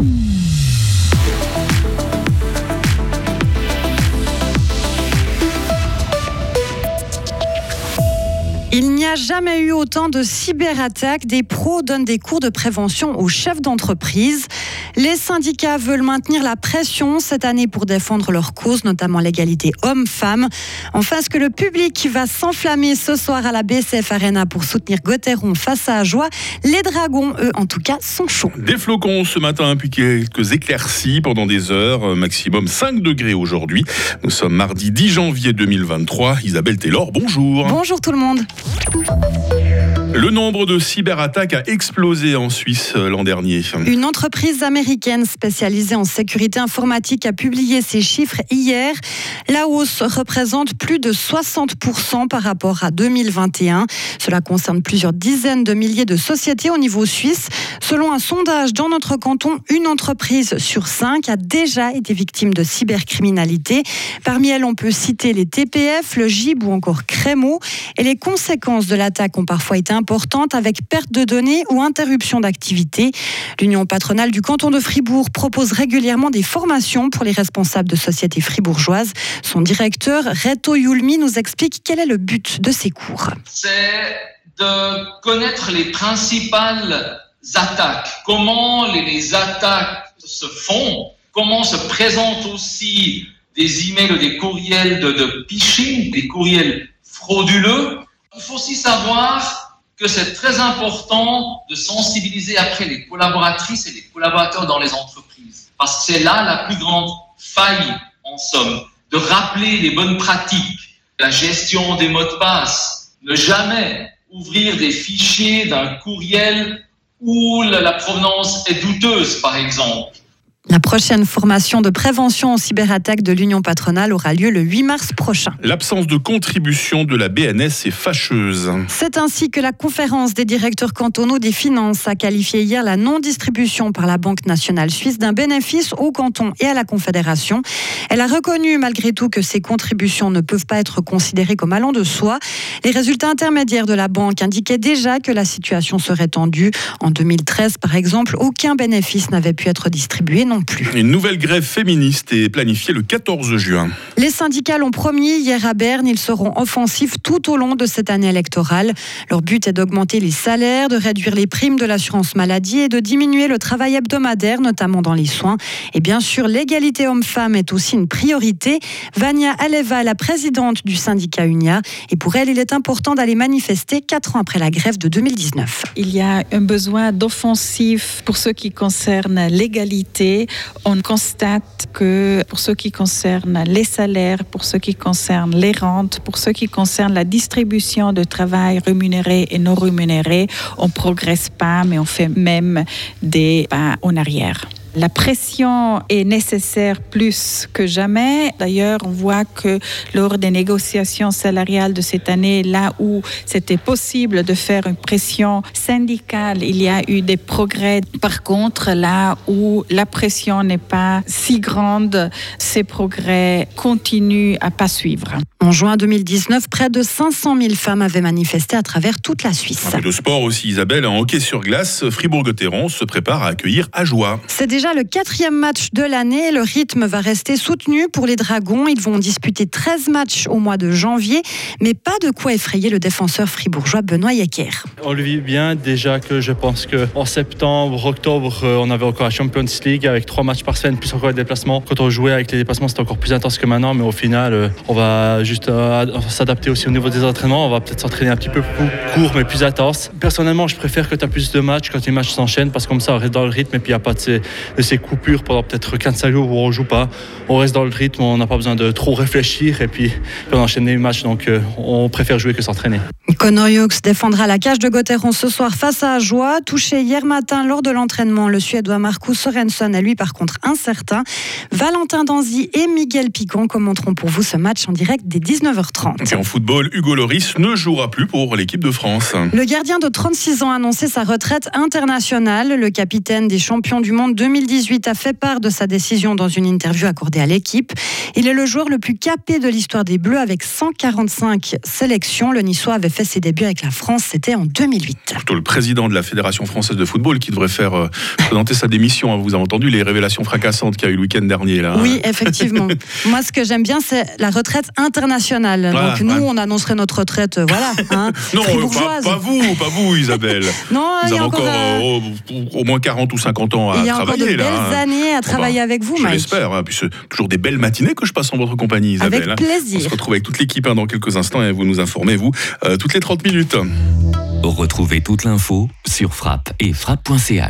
Il n'y a jamais eu autant de cyberattaques. Des pros donnent des cours de prévention aux chefs d'entreprise. Les syndicats veulent maintenir la pression cette année pour défendre leur cause, notamment l'égalité homme-femme. Enfin, est-ce que le public va s'enflammer ce soir à la BCF Arena pour soutenir Gauthieron face à Joie Les Dragons, eux, en tout cas, sont chauds. Des flocons ce matin, puis quelques éclaircies pendant des heures, maximum 5 degrés aujourd'hui. Nous sommes mardi 10 janvier 2023. Isabelle Taylor, bonjour. Bonjour tout le monde. Thank you. Le nombre de cyberattaques a explosé en Suisse euh, l'an dernier. Une entreprise américaine spécialisée en sécurité informatique a publié ses chiffres hier. La hausse représente plus de 60% par rapport à 2021. Cela concerne plusieurs dizaines de milliers de sociétés au niveau suisse. Selon un sondage dans notre canton, une entreprise sur cinq a déjà été victime de cybercriminalité. Parmi elles, on peut citer les TPF, le GIB ou encore Crémo. Et les conséquences de l'attaque ont parfois été importante avec perte de données ou interruption d'activité. L'Union patronale du canton de Fribourg propose régulièrement des formations pour les responsables de sociétés fribourgeoises. Son directeur, Reto Yulmi, nous explique quel est le but de ces cours. C'est de connaître les principales attaques, comment les attaques se font, comment se présentent aussi des emails des courriels de, de phishing, des courriels frauduleux. Il faut aussi savoir que c'est très important de sensibiliser après les collaboratrices et les collaborateurs dans les entreprises. Parce que c'est là la plus grande faille, en somme, de rappeler les bonnes pratiques, la gestion des mots de passe, ne jamais ouvrir des fichiers d'un courriel où la provenance est douteuse, par exemple. La prochaine formation de prévention aux cyberattaques de l'Union patronale aura lieu le 8 mars prochain. L'absence de contribution de la BNS est fâcheuse. C'est ainsi que la conférence des directeurs cantonaux des finances a qualifié hier la non-distribution par la Banque nationale suisse d'un bénéfice au canton et à la Confédération. Elle a reconnu malgré tout que ces contributions ne peuvent pas être considérées comme allant de soi. Les résultats intermédiaires de la banque indiquaient déjà que la situation serait tendue. En 2013, par exemple, aucun bénéfice n'avait pu être distribué plus. Une nouvelle grève féministe est planifiée le 14 juin. Les syndicats l'ont promis hier à Berne. Ils seront offensifs tout au long de cette année électorale. Leur but est d'augmenter les salaires, de réduire les primes de l'assurance maladie et de diminuer le travail hebdomadaire, notamment dans les soins. Et bien sûr, l'égalité homme-femme est aussi une priorité. Vania Aleva est la présidente du syndicat UNIA. Et pour elle, il est important d'aller manifester quatre ans après la grève de 2019. Il y a un besoin d'offensif pour ce qui concerne l'égalité on constate que pour ce qui concerne les salaires, pour ce qui concerne les rentes, pour ce qui concerne la distribution de travail rémunéré et non rémunéré, on progresse pas, mais on fait même des pas en arrière. La pression est nécessaire plus que jamais. D'ailleurs, on voit que lors des négociations salariales de cette année, là où c'était possible de faire une pression syndicale, il y a eu des progrès. Par contre, là où la pression n'est pas si grande, ces progrès continuent à pas suivre. En juin 2019, près de 500 000 femmes avaient manifesté à travers toute la Suisse. Le sport aussi, Isabelle, en hockey sur glace, Fribourg-Gotteron se prépare à accueillir. C'est déjà le quatrième match de l'année. Le rythme va rester soutenu pour les Dragons. Ils vont disputer 13 matchs au mois de janvier, mais pas de quoi effrayer le défenseur fribourgeois Benoît Yecker. On le vit bien déjà que je pense qu'en septembre, octobre, euh, on avait encore la Champions League avec trois matchs par semaine, plus encore les déplacements. Quand on jouait avec les déplacements, c'était encore plus intense que maintenant, mais au final, euh, on va juste euh, s'adapter aussi au niveau des entraînements. On va peut-être s'entraîner un petit peu plus court, mais plus intense. Personnellement, je préfère que tu as plus de matchs quand les matchs s'enchaînent, parce que comme ça, on reste dans le rythme et puis il n'y a pas de ces, de ces coupures pendant peut-être 15 jours où on joue pas. On reste dans le rythme, on n'a pas besoin de trop réfléchir et puis, on enchaîne les matchs. Donc, euh, on préfère jouer que s'entraîner. Connor Hughes défendra la cage de Gotteron ce soir face à Joie. Touché hier matin lors de l'entraînement, le Suédois Marcus Sorensen est lui par contre incertain. Valentin Danzi et Miguel Picon commenteront pour vous ce match en direct dès 19h30. Et en football, Hugo Loris ne jouera plus pour l'équipe de France. Le gardien de 36 ans a annoncé sa retraite internationale. Le capitaine des champions du monde 2000 2018 a fait part de sa décision dans une interview accordée à l'équipe. Il est le joueur le plus capé de l'histoire des Bleus avec 145 sélections. Le Niçois avait fait ses débuts avec la France, c'était en 2008. Plutôt le président de la Fédération française de football qui devrait faire euh, présenter sa démission. Hein. Vous avez entendu les révélations fracassantes qu'il y a eu le week-end dernier là. Oui, effectivement. Moi, ce que j'aime bien, c'est la retraite internationale. Voilà, Donc nous, ouais. on annoncerait notre retraite, euh, voilà, hein, Non, euh, pas, pas vous, pas vous, Isabelle. Non, Vous avez encore, encore euh, au, au moins 40 ou 50 ans à travailler belles là. hein. années à travailler avec vous, Je Mike. l'espère. hein. Puis c'est toujours des belles matinées que je passe en votre compagnie, Isabelle. Avec hein. plaisir. On se retrouve avec toute l'équipe hein, dans quelques instants et vous nous informez, vous, euh, toutes les 30 minutes. Retrouvez toute l'info sur frappe et frappe.ch.